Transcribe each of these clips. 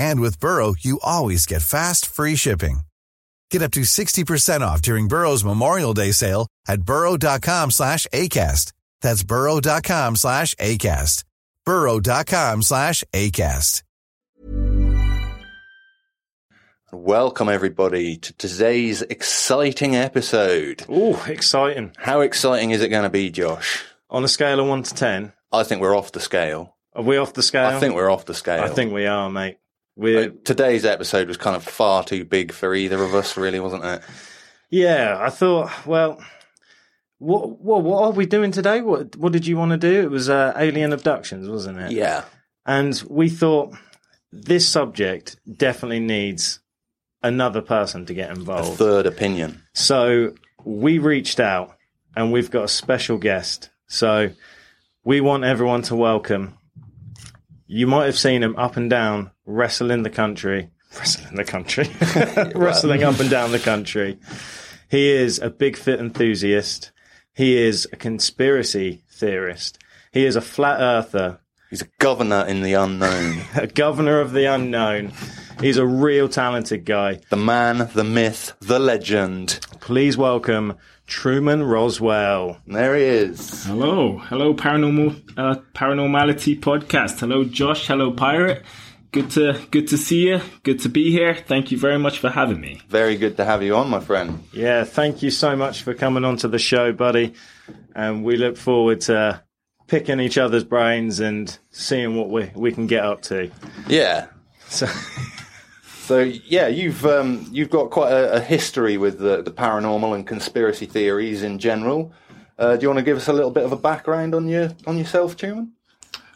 And with Burrow, you always get fast, free shipping. Get up to 60% off during Burrow's Memorial Day sale at burrow.com slash ACAST. That's burrow.com slash ACAST. burrow.com slash ACAST. Welcome, everybody, to today's exciting episode. Oh, exciting. How exciting is it going to be, Josh? On a scale of 1 to 10, I think we're off the scale. are we off the scale? I think we're off the scale. I think we are, mate. We're, today's episode was kind of far too big for either of us, really, wasn't it? yeah, I thought, well, what, what, what are we doing today? What, what did you want to do? It was uh, alien abductions, wasn't it? Yeah. And we thought this subject definitely needs another person to get involved, a involved. third opinion. So we reached out and we've got a special guest. So we want everyone to welcome. You might have seen him up and down wrestling the country. Wrestling the country. wrestling up and down the country. He is a big fit enthusiast. He is a conspiracy theorist. He is a flat earther, He's a governor in the unknown. a governor of the unknown. He's a real talented guy. the man, the myth, the legend. Please welcome Truman Roswell. There he is. Hello, hello, paranormal uh, paranormality podcast. Hello, Josh. Hello, pirate. Good to good to see you. Good to be here. Thank you very much for having me. Very good to have you on, my friend. Yeah, thank you so much for coming onto the show, buddy. And we look forward to picking each other's brains and seeing what we, we can get up to. Yeah. So, So yeah, you've um, you've got quite a, a history with the, the paranormal and conspiracy theories in general. Uh, do you want to give us a little bit of a background on your on yourself, Truman?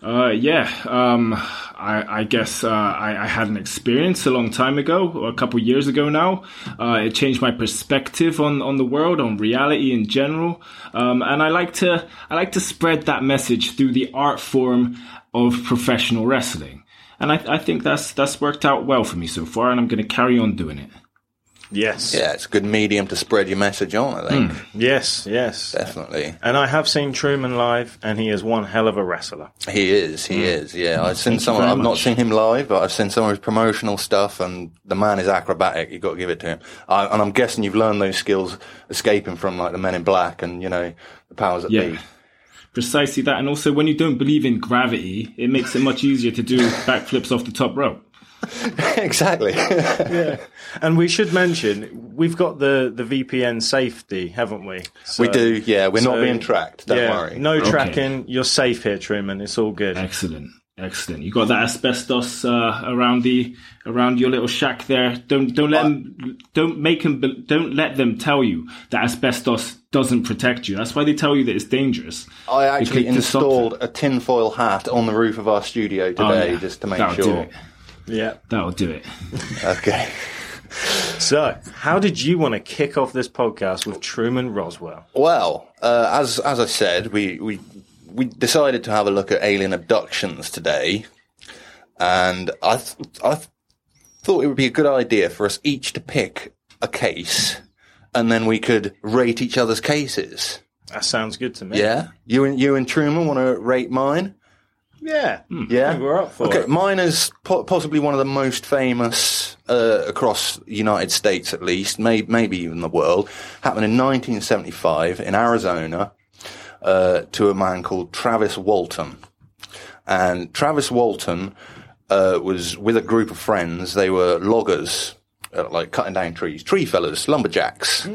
Uh, yeah, um, I, I guess uh, I, I had an experience a long time ago, or a couple years ago now. Uh, it changed my perspective on, on the world, on reality in general, um, and I like to I like to spread that message through the art form of professional wrestling. And I, I think that's that's worked out well for me so far, and I'm going to carry on doing it. yes. Yeah, it's a good medium to spread your message on. I think hmm. Yes, yes. definitely And I have seen Truman live, and he is one hell of a wrestler. he is. He hmm. is. Yeah, I've seen Thank some. I've not seen him live, but I've seen some of his promotional stuff, and the man is acrobatic. You've got to give it to him. I, and I'm guessing you've learned those skills escaping from like the Men in Black and you know the powers that Yeah. be. Precisely that, and also when you don't believe in gravity, it makes it much easier to do backflips off the top rope. exactly. Yeah. And we should mention, we've got the, the VPN safety, haven't we? So- we do. Yeah, we're not being tracked. Don't yeah, worry. no Okay. tracking. You're safe here, Truman. It's all good. Excellent, excellent. You got that asbestos uh, around the around your little shack there. Don't don't let them, don't make them don't let them tell you that asbestos doesn't protect you. That's why they tell you that it's dangerous. I actually Because to stop installed a tinfoil hat on the roof of our studio Oh, today yeah. just to make That'll do sure. it. Yeah. That'll do it. Okay. So, how did you want to kick off this podcast with Truman Roswell? Well, uh, as as I said, we, we we decided to have a look at alien abductions today, and I th- I th- thought it would be a good idea for us each to pick a case, and then we could rate each other's cases. That sounds good to me. Yeah, you and you and Truman want to rate mine. Yeah. Yeah, I think we're up for okay, it. mine is po- possibly one of the most famous uh, across the United States, at least, may- maybe even the world. Happened in 1975 in Arizona uh, to a man called Travis Walton, and Travis Walton uh, was with a group of friends. They were loggers, uh, like cutting down trees, tree fellers, lumberjacks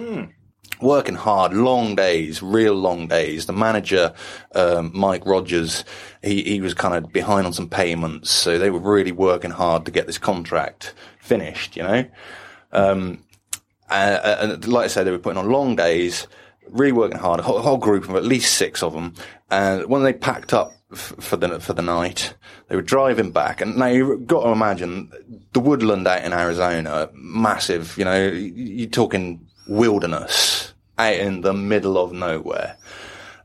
working hard, long days, real long days. The manager, um, Mike Rogers, he, he was kind of behind on some payments, so they were really working hard to get this contract finished, you know? Um, and, and like I said, they were putting on long days, really working hard, a whole, whole group of at least six of them. And when they packed up f- for the, for the night, they were driving back. And now you've got to imagine the woodland out in Arizona, massive, you know, you're talking wilderness out in the middle of nowhere.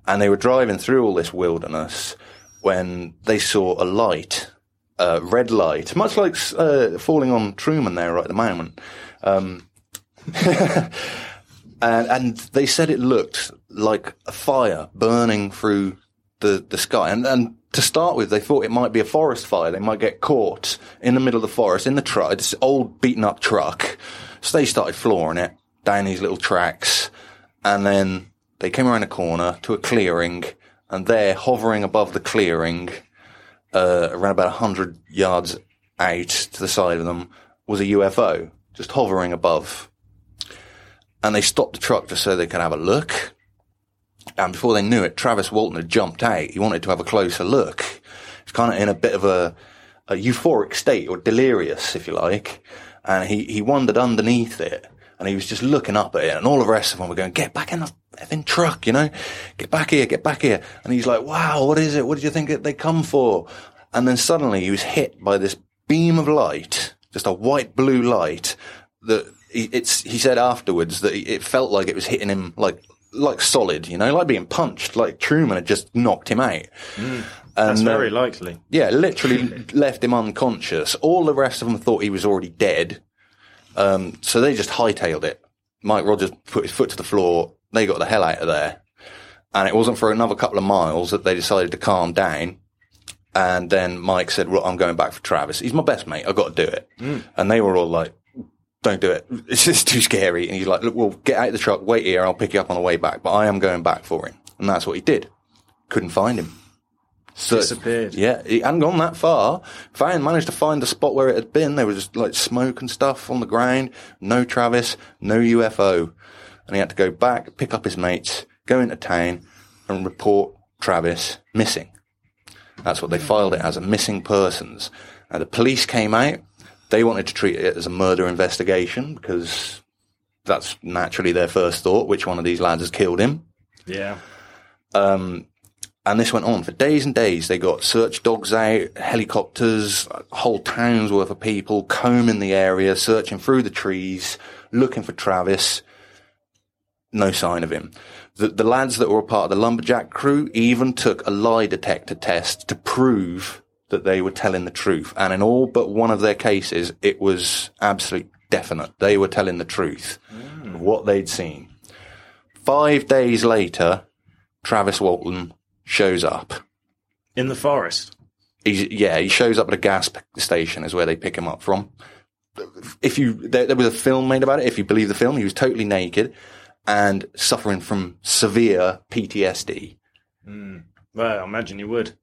And they were driving through all this wilderness when they saw a light, a red light, much like uh, falling on Truman there right at the moment. Um, and, and they said it looked like a fire burning through the, the sky. And, and to start with, they thought it might be a forest fire. They might get caught in the middle of the forest in the truck, this old beaten up truck. So they started flooring it down these little tracks. And then they came around a corner to a clearing and there hovering above the clearing, uh, around about a hundred yards out to the side of them was a UFO just hovering above and they stopped the truck just so they could have a look. And before they knew it, Travis Walton had jumped out. He wanted to have a closer look. He's kind of in a bit of a, a euphoric state or delirious, if you like. And he, he wandered underneath it and he was just looking up at it and all the rest of them were going, get back in the effing truck, you know, get back here, get back here. And he's like, wow, what is it? What did you think they come for? And then suddenly he was hit by this beam of light, just a white blue light that it's, he said afterwards that it felt like it was hitting him like, like solid, you know, like being punched, like Truman had just knocked him out. That's And, uh, very likely. yeah, literally left him unconscious. All the rest of them thought he was already dead. Um, so they just hightailed it. Mike Rogers put his foot to the floor. They got the hell out of there. And it wasn't for another couple of miles that they decided to calm down. And then Mike said, well, I'm going back for Travis. He's my best mate. I've got to do it. And they were all like, don't do it. Hmm. It's just too scary. And he's like, look, well, get out of the truck, wait here, I'll pick you up on the way back. But I am going back for him. And that's what he did. Couldn't find him. So, Disappeared. Yeah, he hadn't gone that far. Van managed to find the spot where it had been. There was just like smoke and stuff on the ground. No Travis, no UFO. And he had to go back, pick up his mates, go into town and report Travis missing. That's what they filed it as, a missing persons. And the police came out. They wanted to treat it as a murder investigation because that's naturally their first thought. Which one of these lads has killed him? Yeah. Um, and this went on for days and days. They got search dogs out, helicopters, whole towns worth of people combing the area, searching through the trees, looking for Travis. No sign of him. The, the lads that were a part of the lumberjack crew even took a lie detector test to prove that they were telling the truth. And in all but one of their cases, it was absolutely definite. They were telling the truth of what they'd seen. Five days later, Travis Walton shows up. In the forest. He's, yeah, he shows up at a gas station is where they pick him up from. If you, there, there was a film made about it. If you believe the film, he was totally naked and suffering from severe PTSD. Hmm. Well, I imagine you would.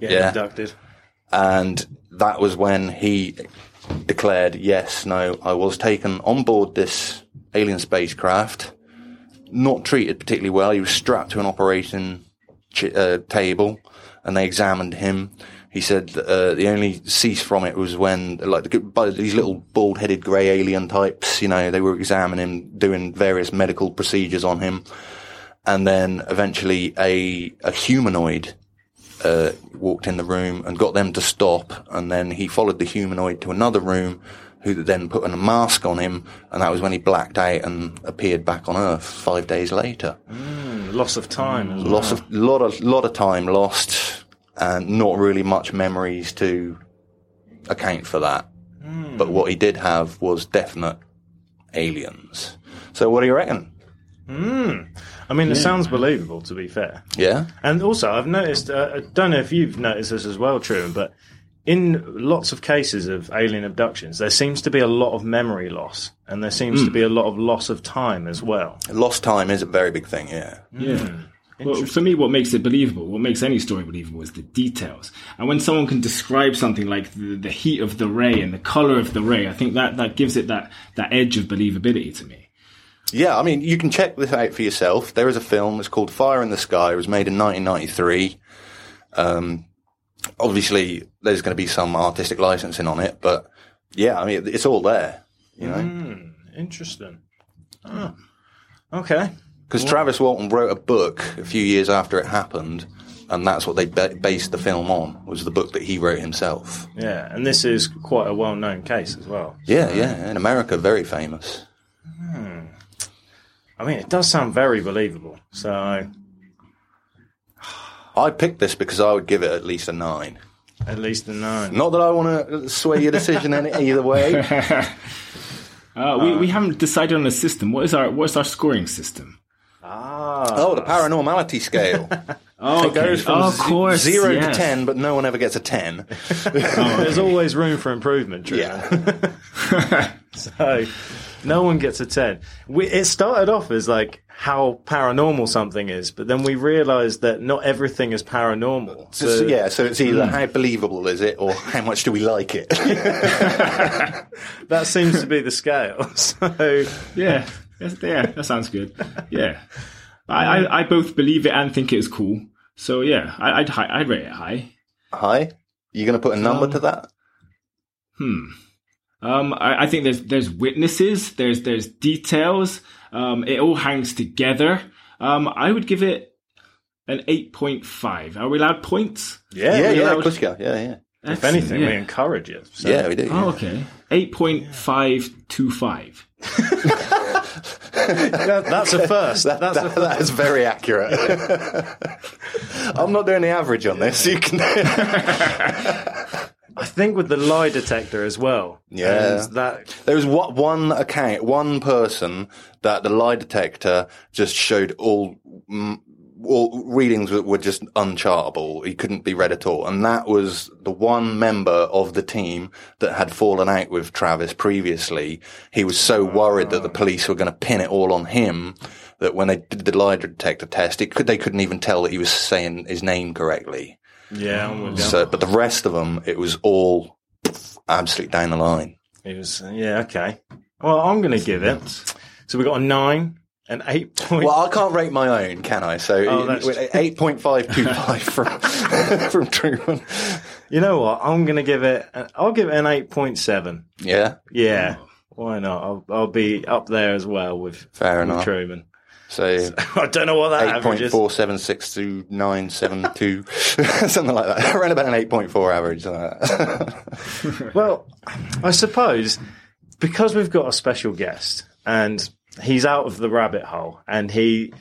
Get Yeah. abducted. And that was when he declared, yes, no, I was taken on board this alien spacecraft, not treated particularly well. He was strapped to an operating ch- uh, table and they examined him. He said uh, the only cease from it was when, like, the, by these little bald-headed grey alien types, you know, they were examining him, doing various medical procedures on him. And then eventually a, a humanoid uh, walked in the room and got them to stop. And then he followed the humanoid to another room, who then put a mask on him, and that was when he blacked out and appeared back on Earth five days later. Loss of time. as well. Of lot of lot of time lost, and not really much memories to account for that. But what he did have was definite aliens. So what do you reckon? Hmm. I mean, it sounds believable, to be fair. Yeah. And also, I've noticed, uh, I don't know if you've noticed this as well, Truman, but in lots of cases of alien abductions, there seems to be a lot of memory loss, and there seems to hmm. be a lot of loss of time as well. Lost time is a very big thing, yeah. Yeah. Hmm. Well, for me, what makes it believable, what makes any story believable, is the details. And when someone can describe something like the, the heat of the ray and the color of the ray, I think that, that gives it that, that edge of believability to me. Yeah, I mean, you can check this out for yourself. There is a film. It's called Fire in the Sky. It was made in 1993. Um, obviously, there's going to be some artistic licensing on it, but yeah, I mean, it's all there. You know, hmm, Interesting. Oh. Okay. because Travis Walton wrote a book a few years after it happened, and that's what they ba- based the film on. Was the book that he wrote himself. Yeah, and this is quite a well known case as well. Yeah, yeah. In America, very famous. Hmm. I mean, it does sound very believable. So, I picked this because I would give it at least a nine. at least a nine. Not that I want to sway your decision in either way. Uh, we, we haven't decided on a system. What is our what's our scoring system? Ah, Oh, the paranormality scale. Oh, It goes from oh, of z- course, zero yes. to ten, but no one ever gets a ten. There's always room for improvement, Truman. Yeah, So, no one gets a 10. We, it started off as like how paranormal something is, but then we realized that not everything is paranormal. so, So, yeah. So it's either hmm. how believable is it, or how much do we like it? that seems to be the scale. So, Yeah, yeah, that sounds good. Yeah, I, I, I both believe it and think it is cool. So yeah, I, I'd I'd rate it high. Hi, you going to put a number um, to that? Hmm. Um, I, I think there's there's witnesses, there's there's details. Um, it all hangs together. Um, I would give it an eight point five. Are we allowed points? yeah, yeah, yeah. allowed- Of course you are. Yeah, yeah. if anything, yeah. we encourage it. So. Yeah, we do. Oh, okay. Eight point five two five. That- that's a first. That, that's a that- that is very accurate. I'm not doing the average on this. You can. I think with the lie detector as well. Yeah. And that There was one, one account, one person that the lie detector just showed all, mm, all readings were, were just unchartable. He couldn't be read at all. And that was the one member of the team that had fallen out with Travis previously. He was so worried that the police were going to pin it all on him that when they did the lie detector test, it could, they couldn't even tell that he was saying his name correctly. Yeah, I'm with you. So, but the rest of them, it was all absolutely down the line. It was yeah okay. Well, I'm going to give it. So we got a nine, an eight point. Well, I can't rate my own, can I? So Oh, eight point five two five from from Truman. You know what? I'm going to give it. I'll give it an eight point seven. Yeah, Yeah, why not? I'll, I'll be up there as well with Fair with enough. Truman. So I don't know what that eight average point is. four seven six two nine seven two, something like that. Around about an eight point four average. like that. Well, I suppose because we've got a special guest and he's out of the rabbit hole and he,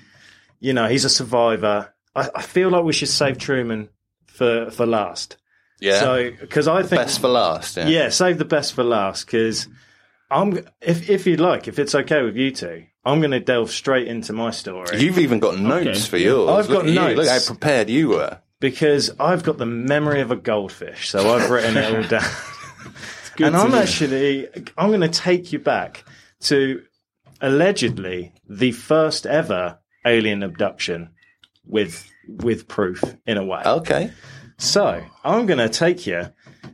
you know, he's a survivor. I, I feel like we should save Truman for for last. yeah, So because I think best for last. Yeah. yeah, save the best for last because I'm if if you'd like, if it's okay with you two, I'm going to delve straight into my story You've even got notes for yours. I've got Look you. notes. Look how prepared you were. because I've got the memory of a goldfish, so I've written it all down. Good and I'm actually I'm going to take you back to allegedly the first ever alien abduction with with proof in a way. Okay. So I'm going to take you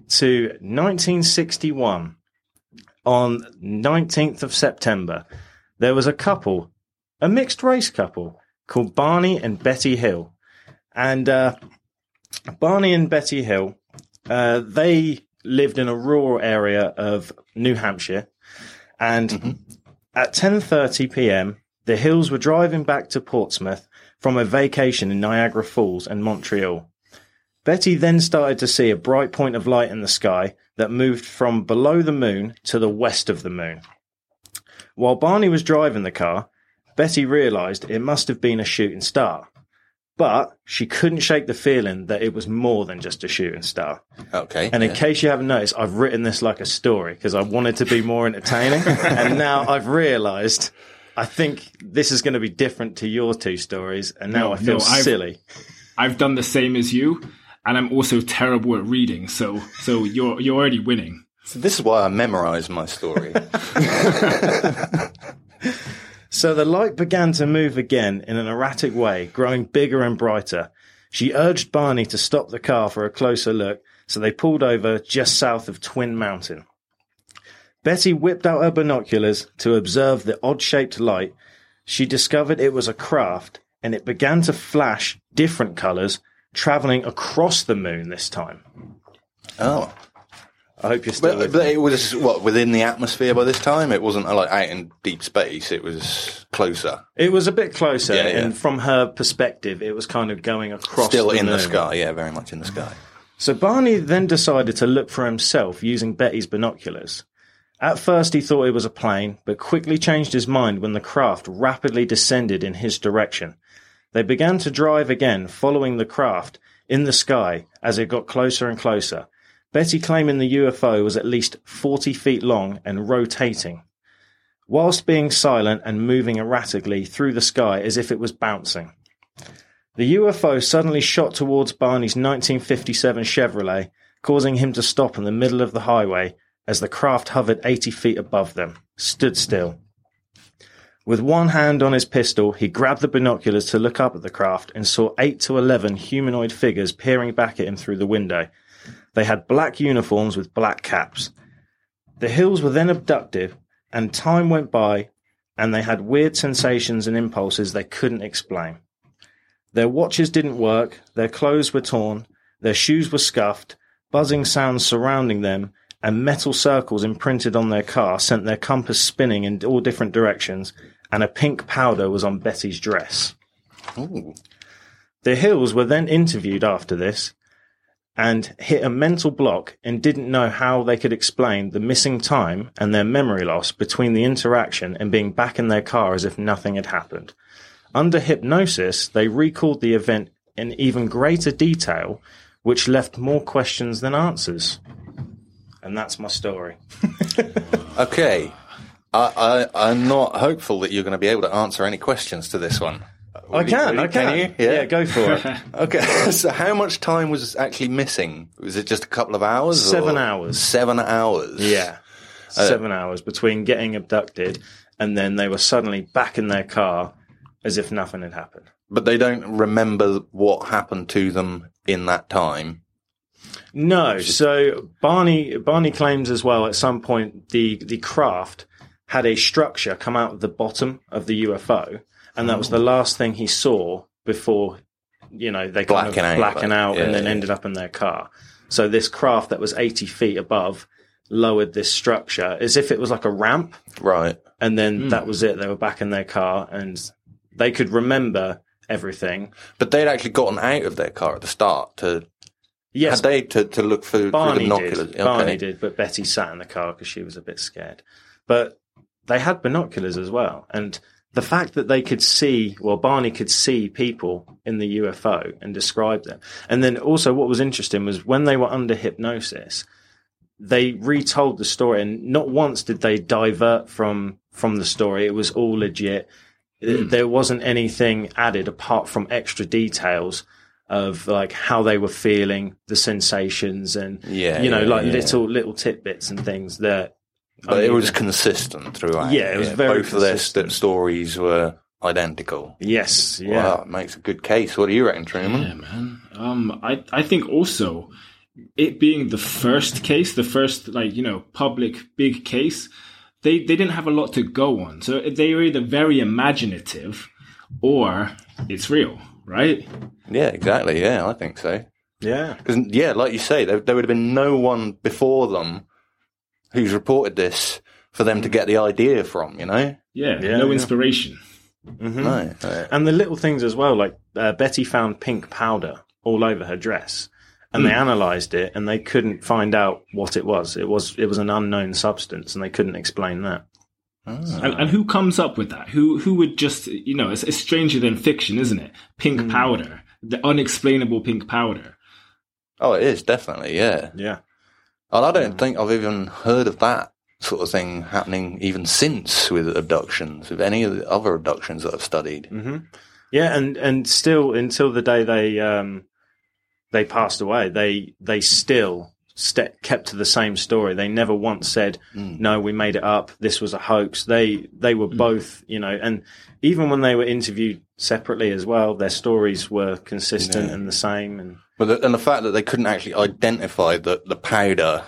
to 1961. On 19th of September, there was a couple, a mixed race couple called Barney and Betty Hill, and uh, Barney and Betty Hill, uh, they lived in a rural area of New Hampshire, and at 10:30 p.m., the Hills were driving back to Portsmouth from a vacation in Niagara Falls and Montreal. Betty then started to see a bright point of light in the sky that moved from below the moon to the west of the moon. While Barney was driving the car, Betty realized it must have been a shooting star. But she couldn't shake the feeling that it was more than just a shooting star. Okay. And in yeah. case you haven't noticed, I've written this like a story because I wanted to be more entertaining. and now I've realized I think this is going to be different to your two stories, and now No, I feel no, I've- silly. I've done the same as you, and I'm also terrible at reading. So, so you're you're already winning. So this is why I memorise my story. So the light began to move again in an erratic way, growing bigger and brighter. She urged Barney to stop the car for a closer look, so they pulled over just south of Twin Mountain. Betty whipped out her binoculars to observe the odd shaped light. She discovered it was a craft, and it began to flash different colours, travelling across the moon this time. oh, I hope you're still but, but it was what within the atmosphere by this time. It wasn't like out in deep space. It was closer, It was a bit closer, Yeah, yeah. and from her perspective, it was kind of going across still the in the sky. Yeah, very much in the sky. So Barney then decided to look for himself using Betty's binoculars. At first he thought it was a plane, but quickly changed his mind when the craft rapidly descended in his direction. They began to drive again, following the craft in the sky as it got closer and closer. Betty claiming the UFO was at least 40 feet long and rotating, whilst being silent and moving erratically through the sky as if it was bouncing. The UFO suddenly shot towards Barney's 1957 Chevrolet, causing him to stop in the middle of the highway as the craft hovered 80 feet above them, stood still. With one hand on his pistol, he grabbed the binoculars to look up at the craft and saw 8 to 11 humanoid figures peering back at him through the window. They had black uniforms with black caps. The hills were then abducted, and time went by, and they had weird sensations and impulses they couldn't explain. Their watches didn't work, their clothes were torn, their shoes were scuffed, buzzing sounds surrounding them, and metal circles imprinted on their car sent their compass spinning in all different directions, and a pink powder was on Betty's dress. Ooh. The Hills were then interviewed after this and hit a mental block and didn't know how they could explain the missing time and their memory loss between the interaction and being back in their car as if nothing had happened. Under hypnosis, they recalled the event in even greater detail, which left more questions than answers. And that's my story. Okay, I, I I'm not hopeful that you're going to be able to answer any questions to this one. I can, I can. you? Yeah. go for it. Okay, so how much time was actually missing? Was it just a couple of hours? Seven or- hours. Seven hours. Yeah. Uh, Seven hours between getting abducted and then they were suddenly back in their car as if nothing had happened. But they don't remember what happened to them in that time. No, so Barney Barney claims as well at some point the the craft had a structure come out of the bottom of the UFO, and that was the last thing he saw before you know they kind Blacking out, of blacken like, out and then yeah. ended up in their car. So this craft that was eighty feet above lowered this structure as if it was like a ramp, Right. and then hmm. that was it. They were back in their car and they could remember everything. But they'd actually gotten out of their car at the start to Yes, had they to, to look through, through the Barney binoculars. did. Barney did, but Betty sat in the car because she was a bit scared. But they had binoculars as well, and the fact that they could see, well, Barney could see people in the UFO and describe them, and then also what was interesting was when they were under hypnosis, they retold the story, and not once did they divert from from the story. It was all legit. Hmm. There wasn't anything added apart from extra details of like how they were feeling, the sensations, and Yeah, you know, yeah, like yeah. little little tidbits and things that. But it mean, was consistent throughout. Yeah, it was very Both of their stories were identical. yes, yeah, Wow, it makes a good case. What do you reckon, Truman? Yeah, man. Um, I I think also it being the first case, the first like you know public big case, they they didn't have a lot to go on, so they were either very imaginative or it's real, right? Yeah, exactly. Yeah, I think so. yeah. Because yeah, like you say, there, there would have been no one before them who's reported this for them to get the idea from. You know, Yeah, Yeah, no yeah. inspiration. Mhm. no, no. And the little things as well, like uh, Betty found pink powder all over her dress, and they analysed it, and they couldn't find out what it was. It was it was an unknown substance, and they couldn't explain that. And, and who comes up with that? Who who would just you know? It's, it's stranger than fiction, isn't it? Pink powder, the unexplainable pink powder. Oh, it is definitely. Yeah, Yeah, and I don't think I've even heard of that sort of thing happening even since with abductions, with any of the other abductions that I've studied. Mm-hmm. Yeah, and and still until the day they um they passed away, they they still ste- kept to the same story. They never once said, mm. "No, we made it up. This was a hoax." They they were mm. both, you know, and even when they were interviewed separately as well, their stories were consistent and the same. And But the, and the fact that they couldn't actually identify the, the powder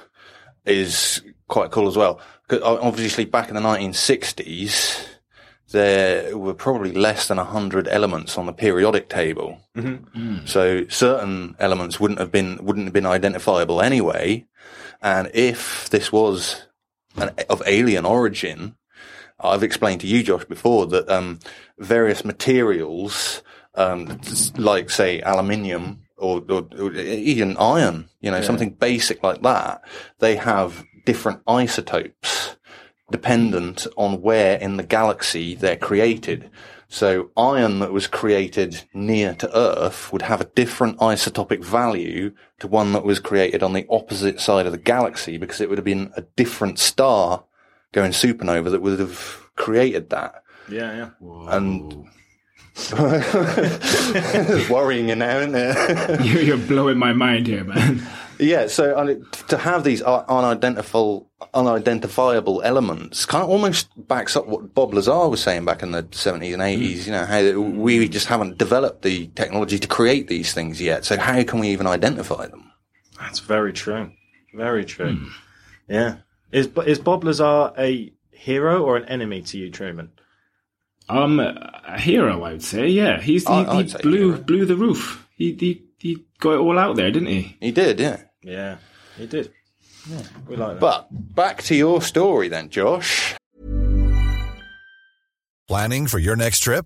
is quite cool as well. 'Cause o- obviously, back in the 1960s, there were probably less than 100 elements on the periodic table. Mm-hmm. Mm. So certain elements wouldn't have been wouldn't have been identifiable anyway. And if this was an, of alien origin, I've explained to you, Josh, before that um, various materials, um, like say aluminium or, or, or even iron, you know, something basic like that, they have different isotopes dependent on where in the galaxy they're created. So iron that was created near to Earth would have a different isotopic value to one that was created on the opposite side of the galaxy because it would have been a different star going supernova that would have created that. yeah, yeah. And it's worrying you now, isn't it? You're, you're blowing my mind here, man. Yeah, so to have these unidentifiable, unidentifiable elements kind of almost backs up what Bob Lazar was saying back in the 70s and 80s, mm. you know, how we just haven't developed the technology to create these things yet. So how can we even identify them? That's very true. Very true. Mm. Yeah. Is is Bob Lazar a hero or an enemy to you, Truman? Um, a hero, I would say. Yeah, he's he, I- he blew blew the roof. He, he he got it all out there, didn't he? He did, yeah. Yeah, he did. Yeah, We like that. But back to your story then, Josh. Planning for your next trip?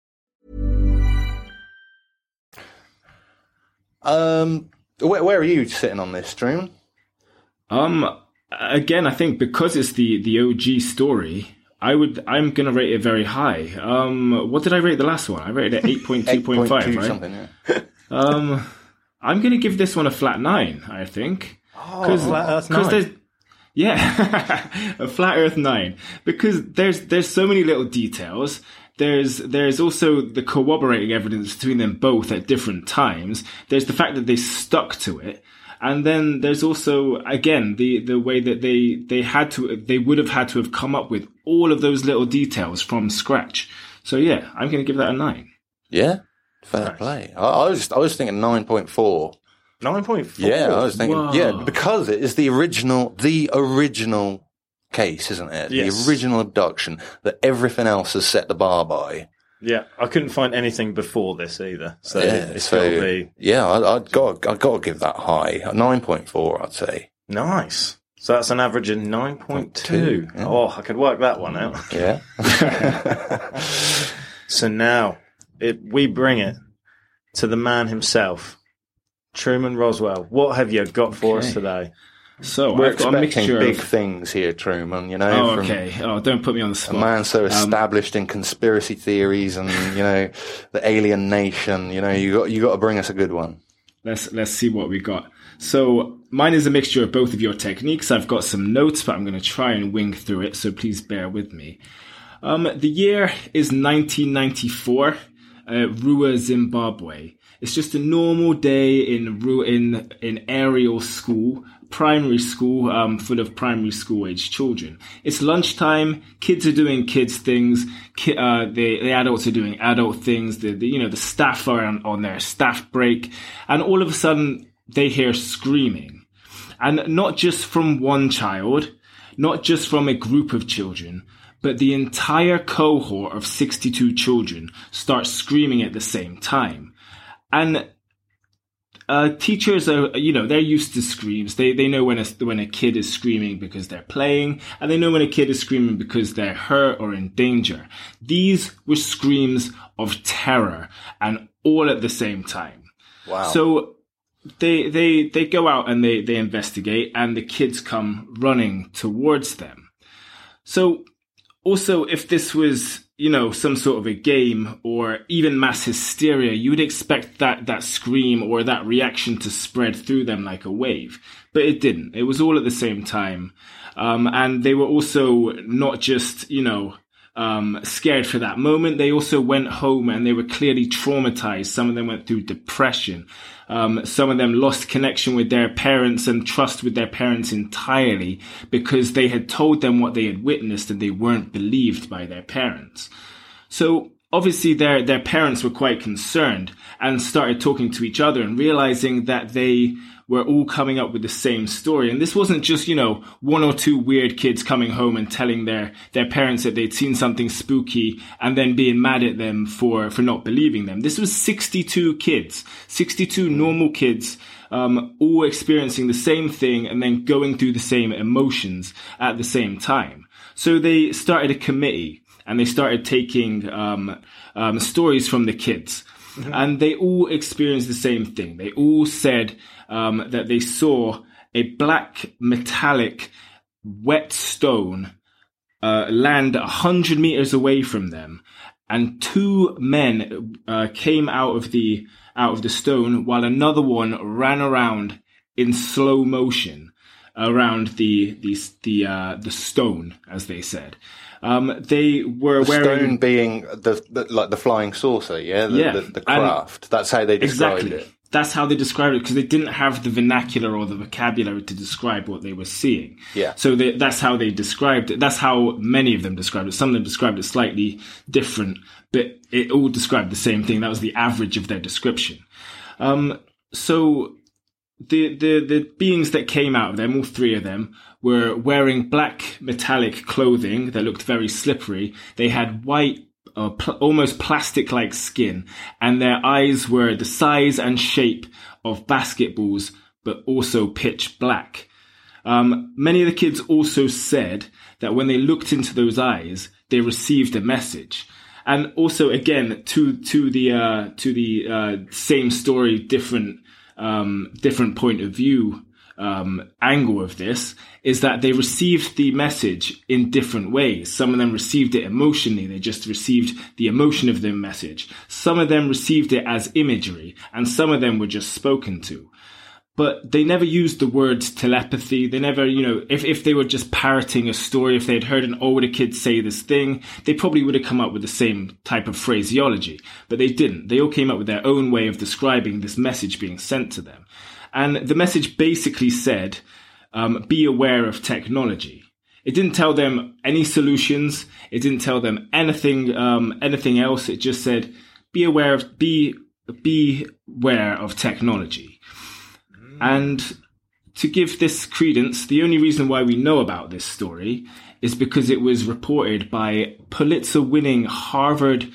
Um, where, where are you sitting on this, Truman? Um, again, I think because it's the the OG story, I would I'm gonna rate it very high. Um, what did I rate the last one? I rated it eight point two point five, right? something, yeah. Um, I'm gonna give this one a flat nine. I think because flat Earth nine. there's yeah a flat Earth nine because there's there's so many little details. There's there's also the corroborating evidence between them both at different times. There's the fact that they stuck to it. And then there's also again the the way that they they had to they would have had to have come up with all of those little details from scratch. So yeah, I'm going to give that a nine. Yeah, fair play. I, I was I was thinking nine point four. 9.4. Yeah, I was thinking. Wow. Yeah, because it is the original, the original case, isn't it? Yes. The original abduction that everything else has set the bar by. Yeah, I couldn't find anything before this either. So yeah, it's so got be yeah, I, I'd got I got to give that high a nine point four. I'd say. nice. So that's an average of 9.2. Yeah. Oh, I could work that one out. Yeah. So now it, we bring it to the man himself, Truman Roswell. What have you got for us today? So We're I've expecting big of things here, Truman. You know, Oh, okay. Oh, don't put me on the spot. a man so Um, established in conspiracy theories and you know the alien nation. You know, you got you got to bring us a good one. Let's let's see what we got. So mine is a mixture of both of your techniques. I've got some notes, but I'm going to try and wing through it. So please bear with me. Um, the year is 1994, uh, Ruwa, Zimbabwe. It's just a normal day in Ru- in in Ariel school. Primary school um, full of primary school age children. It's lunchtime. Kids are doing kids things. Ki- uh, the, the adults are doing adult things. The, the you know the staff are on, on their staff break, and all of a sudden they hear screaming, and not just from one child, not just from a group of children, but the entire cohort of 62 children start screaming at the same time. And uh, teachers are, you know, they're used to screams. They they know when a when a kid is screaming because they're playing, and they know when a kid is screaming because they're hurt or in danger. These were screams of terror, and all at the same time. Wow. So they they they go out and they they investigate, and the kids come running towards them. So also, if this was, you know, some sort of a game or even mass hysteria, you would expect that, that scream or that reaction to spread through them like a wave. But it didn't. It was all at the same time. Um, and they were also not just, you know, um, scared for that moment. They also went home and they were clearly traumatized. Some of them went through depression. Um, some of them lost connection with their parents and trust with their parents entirely because they had told them what they had witnessed and they weren't believed by their parents. So obviously their, their parents were quite concerned and started talking to each other and realizing that they were all coming up with the same story. And this wasn't just, you know, one or two weird kids coming home and telling their, their parents that they'd seen something spooky and then being mad at them for, for not believing them. This was 62 kids, 62 normal kids, um, all experiencing the same thing and then going through the same emotions at the same time. So they started a committee and they started taking, um, um, stories from the kids. And they all experienced the same thing. They all said um, that they saw a black metallic wet stone uh, land a hundred meters away from them, and two men uh, came out of the out of the stone while another one ran around in slow motion around the the the uh, the stone, as they said. Um, they were The wearing stone being the, the like the flying saucer, yeah, the, Yeah, the, the and- craft. That's how they described exactly. it. That's how they described it because they didn't have the vernacular or the vocabulary to describe what they were seeing. Yeah. So they, that's how they described it. That's how many of them described it. Some of them described it slightly different, but it all described the same thing. That was the average of their description. Um, so the, the, the beings that came out of them, all three of them, were wearing black metallic clothing that looked very slippery. They had white, uh, pl- almost plastic like skin, and their eyes were the size and shape of basketballs, but also pitch black. Um, many of the kids also said that when they looked into those eyes, they received a message. And also, again, to to the uh, to the uh, same story, different um, different point of view um, angle of this is that they received the message in different ways. Some of them received it emotionally; they just received the emotion of the message. Some of them received it as imagery, and some of them were just spoken to but they never used the words telepathy. They never, you know, if, if they were just parroting a story, if they'd heard an older kid say this thing, they probably would have come up with the same type of phraseology. But they didn't. They all came up with their own way of describing this message being sent to them. And the message basically said, um, be aware of technology. It didn't tell them any solutions. It didn't tell them anything, um, anything else. It just said, be aware of, be, be aware of technology. And to give this credence, the only reason why we know about this story is because it was reported by Pulitzer winning Harvard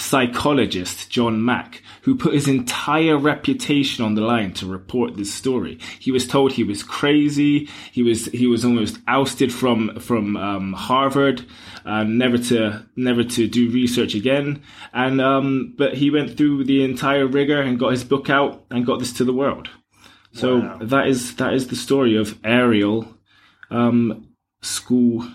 psychologist John Mack, who put his entire reputation on the line to report this story. He was told he was crazy. He was he was almost ousted from from um, Harvard, uh, never to never to do research again. And um, but he went through the entire rigor and got his book out and got this to the world. So Wow. that is that is the story of Ariel um, school.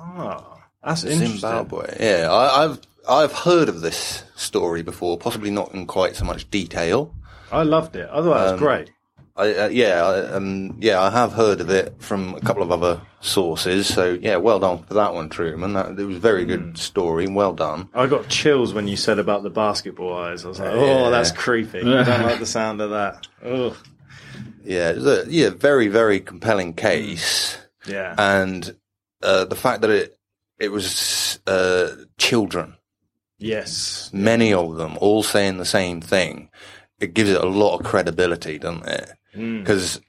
Oh, that's interesting. Zimbabwe. Yeah, I, I've I've heard of this story before, possibly not in quite so much detail. I loved it. I thought that was great. I, uh, yeah, I, um, yeah, I have heard of it from a couple of other sources. So yeah, well done for that one, Truman. That, it was a very good story. Well done. I got chills when you said about the basketball eyes. I was like, oh, Yeah. that's creepy. I don't like the sound of that. Oh, Yeah, it was a yeah, very very compelling case, Yeah. and uh, the fact that it it was uh, children, yes. many of them, all saying the same thing, it gives it a lot of credibility, doesn't it? Mm. Because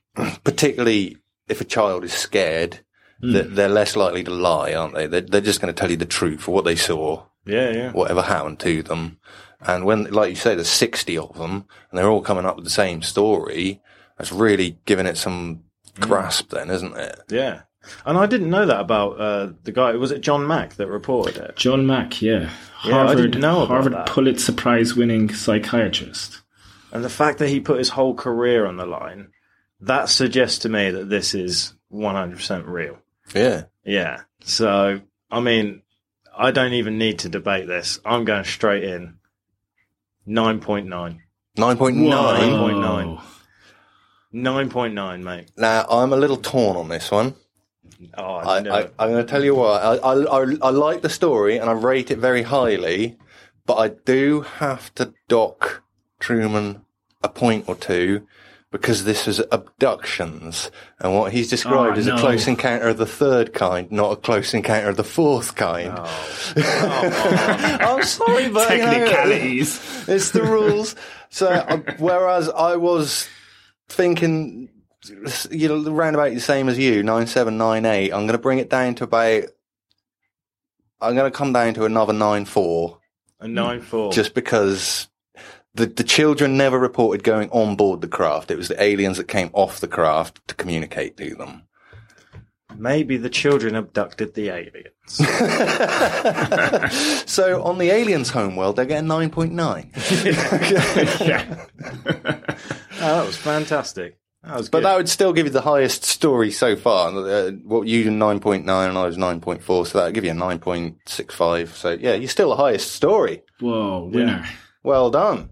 particularly if a child is scared, they're, they're less likely to lie, aren't they? They're, they're just going to tell you the truth of what they saw, Yeah, yeah. whatever happened to them. And when, like you say, there's 60 of them and they're all coming up with the same story, that's really giving it some grasp then, isn't it? Yeah. And I didn't know that about uh, the guy. Was it John Mack that reported it? John Mack, yeah, Yeah, I Harvard, didn't know about Harvard that. Pulitzer Prize winning psychiatrist. And the fact that he put his whole career on the line, that suggests to me that this is 100% real. Yeah. Yeah. So, I mean, I don't even need to debate this. I'm going straight in. 9.9. 9.9. Whoa. 9.9, mate. Now, I'm a little torn on this one. Oh, I, I, I'm going to tell you why. I, I, I, like the story and I rate it very highly, but I do have to dock Truman a point or two because this was abductions and what he's described Oh, as no. a close encounter of the third kind, not a close encounter of the fourth kind. I'm sorry, but you know, Technicalities. it's the rules. So, uh, whereas I was thinking, you know, around about the same as you, nine seven nine eight. I'm going to bring it down to about. I'm going to come down to another nine four, a 9.4. just because the the children never reported going on board the craft. It was the aliens that came off the craft to communicate to them. Maybe the children abducted the aliens. So on the aliens' homeworld, they're getting nine point nine. yeah. Oh, that was fantastic. That was But good. that would still give you the highest story so far. Uh, what you nine point nine and I was nine point four, so that would give you a nine point six five. So yeah, you're still the highest story. Whoa, winner. Well done.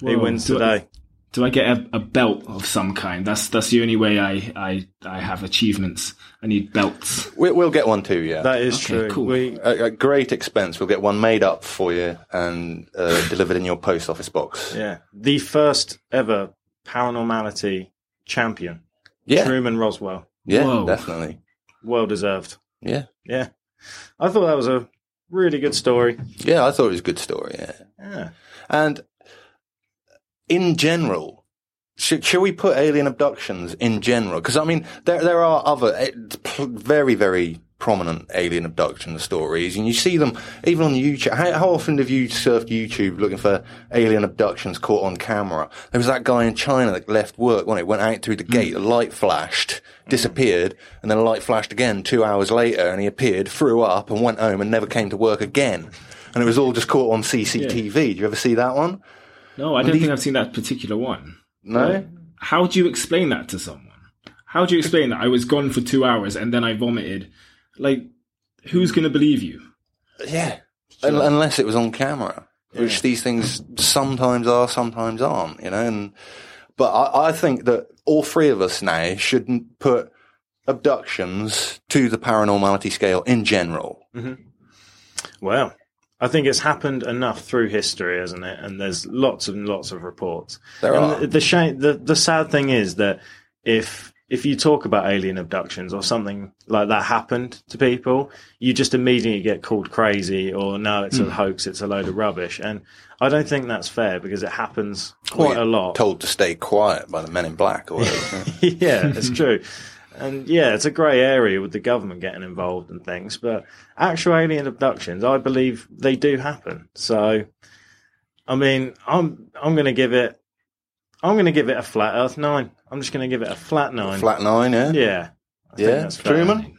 he Whoa. wins Do I- today. Do I get a, a belt of some kind? That's that's the only way I, I, I have achievements. I need belts. We, we'll get one too. Yeah, That is Okay, true. cool. We, at, at great expense. We'll get one made up for you and uh, delivered in your post office box. yeah, the first ever paranormality champion, Yeah, Truman Roswell. yeah, Whoa. definitely. Well deserved. Yeah, Yeah, I thought that was a really good story. yeah. I thought it was a good story. Yeah, Yeah, and in general. Should, should we put alien abductions in general? Because I mean, there there are other eh, pl- very very prominent alien abduction stories, and you see them even on YouTube. How, how often have you surfed YouTube looking for alien abductions caught on camera? There was that guy in China that left work when it went out through the hmm. gate, the light flashed, hmm. disappeared, and then a light flashed again two hours later, and he appeared, threw up, and went home and never came to work again. And it was all just caught on CCTV. Did you ever see that one? No, I don't these- think I've seen that particular one. No. How do you explain that to someone? How do you explain that I was gone for two hours and then I vomited? Like, who's going to believe you? Yeah. Un- Unless it was on camera, which these things sometimes are, sometimes aren't, you know. And but I, I think that all three of us now shouldn't put abductions to the paranormality scale in general. Mm-hmm. well, I think it's happened enough through history, hasn't it? And there's lots and lots of reports. There and are. The, the shame, the the sad thing is that if if you talk about alien abductions or something like that happened to people, you just immediately get called crazy or no, it's Hmm. a hoax, it's a load of rubbish. And I don't think that's fair because it happens quite We're a lot. Told to stay quiet by the men in black or whatever. yeah, it's true. And yeah, it's a grey area with the government getting involved and things, but actual alien abductions, I believe they do happen. So, I mean, I'm I'm going to give it, I'm going to give it a flat Earth nine. I'm just going to give it a flat nine. Flat nine, yeah. Yeah, I think Yeah, that's fair. Truman?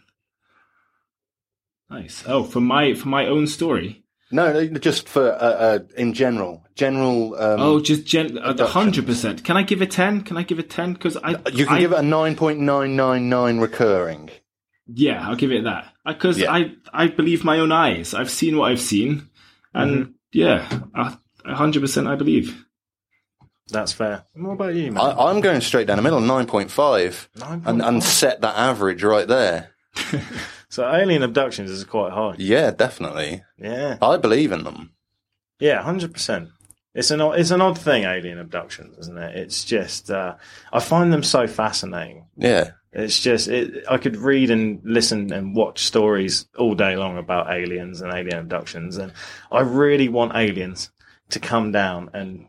Nice. Oh, for my for my own story. No, no, just for uh, uh, in general, general. Um, Oh, just gen- a hundred percent. Can I give a ten? Can I give a ten? Because I you can I- give it a nine point nine nine nine recurring. Yeah, I'll give it that. Because Yeah. I I believe my own eyes. I've seen what I've seen, and Mm-hmm. yeah, a a hundred percent I believe. That's fair. What about you, man? I, I'm going straight down the middle, nine point five, and and set that average right there. so alien abductions is quite high. Yeah, definitely. Yeah, I believe in them. yeah, hundred percent. It's an odd- it's an odd thing, alien abductions, isn't it? It's just uh, I find them so fascinating. Yeah. It's just it, I could read and listen and watch stories all day long about aliens and alien abductions, and I really want aliens to come down and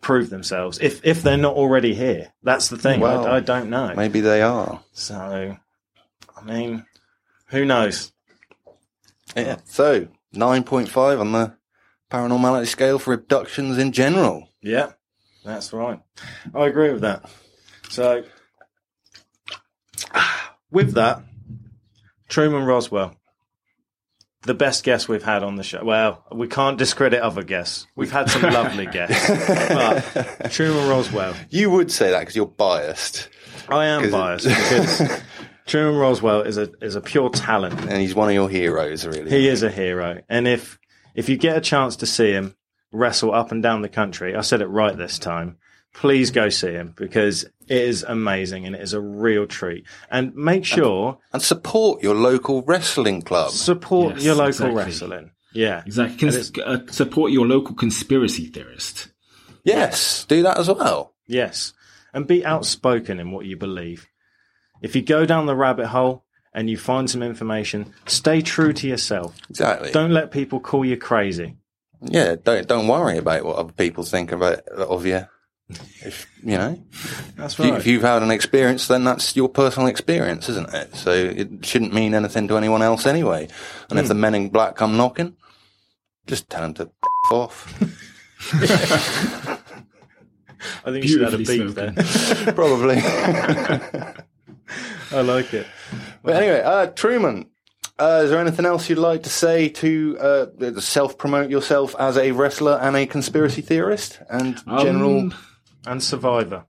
prove themselves if if they're not already here. That's the thing. Well, I, I don't know. Maybe they are. So, I mean, who knows? Yeah. So, 9.5 on the paranormality scale for abductions in general. Yeah, that's right. I agree with that. So, with that, Truman Roswell, the best guest we've had on the show. Well, we can't discredit other guests. We've had some lovely guests, but Truman Roswell, You would say that because you're biased. I am biased because Truman Roswell is a is a pure talent. And he's one of your heroes, really. He is a hero, and if if you get a chance to see him wrestle up and down the country, I said it right this time. Please go see him because it is amazing and it is a real treat. And make sure and support your local wrestling club. support Yes, your local exactly. wrestling. Yeah, Exactly. Cons- uh, support your local conspiracy theorist. Yes, do that as well. yes, and be outspoken in what you believe. If you go down the rabbit hole and you find some information, stay true to yourself. Exactly. Don't let people call you crazy. yeah, don't don't worry about what other people think about of you. If you know, That's if, you, right. if you've had an experience, then that's your personal experience, isn't it? So it shouldn't mean anything to anyone else anyway. And if the men in black come knocking, just tell them to f- off. I think you should have a Beautifully beat spoken. there. Probably. I like it. But anyway, uh, Truman, uh, is there anything else you'd like to say to uh, self promote yourself as a wrestler and a conspiracy theorist and general? Um, And Survivor.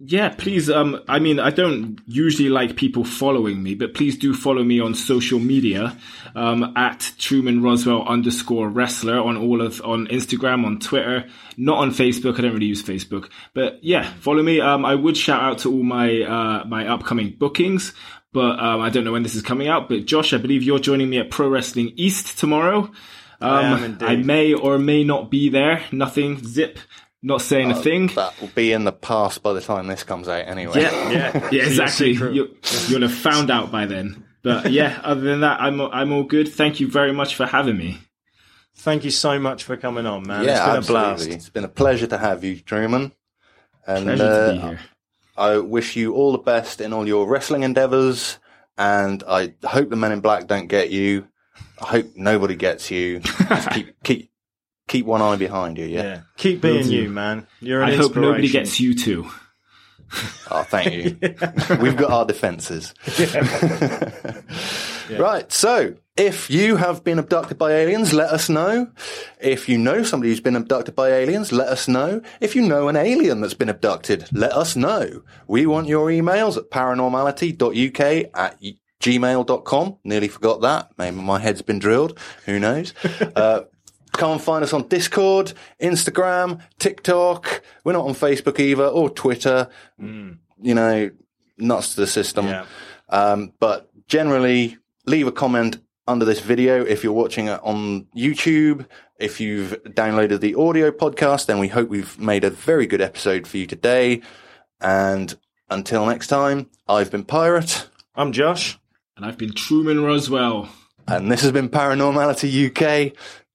Yeah, please. Um, I mean, I don't usually like people following me, but please do follow me on social media um, at Truman Roswell underscore wrestler on all of on Instagram, on Twitter, not on Facebook. I don't really use Facebook, but yeah, follow me. Um, I would shout out to all my uh, my upcoming bookings, but um, I don't know when this is coming out. But Josh, I believe you're joining me at Pro Wrestling East tomorrow. Um, I. I may or may not be there. Nothing. Zip. Not saying a thing. That will be in the past by the time this comes out anyway. Yeah, Yeah. yeah, exactly. secret. You, you'll have found out by then. But yeah, other than that, I'm I'm all good. Thank you very much for having me. Thank you so much for coming on, man. Yeah, it's been absolutely. a blast. It's been a pleasure to have you, Truman. And Pleasure uh, to be here. I wish you all the best in all your wrestling endeavors. And I hope the Men in Black don't get you. I hope nobody gets you. Just keep keep keep one eye behind you. Yeah. Yeah. Keep being Will do. you, man. You're an I hope nobody gets you too. Oh, thank you. We've got our defences. Right. So, if you have been abducted by aliens, let us know. If you know somebody who's been abducted by aliens, let us know. If you know an alien that's been abducted, let us know. We want your emails at paranormality.uk at gmail.com. Nearly forgot that. Maybe my head's been drilled. Who knows? Uh, Come and find us on Discord, Instagram, TikTok. We're not on Facebook either or Twitter. You know, nuts to the system. Yeah. Um, but generally, leave a comment under this video if you're watching it on YouTube. If you've downloaded the audio podcast, then we hope we've made a very good episode for you today. And until next time, I've been Pirate, I'm Josh. And I've been Truman Roswell. and this has been Paranormality UK.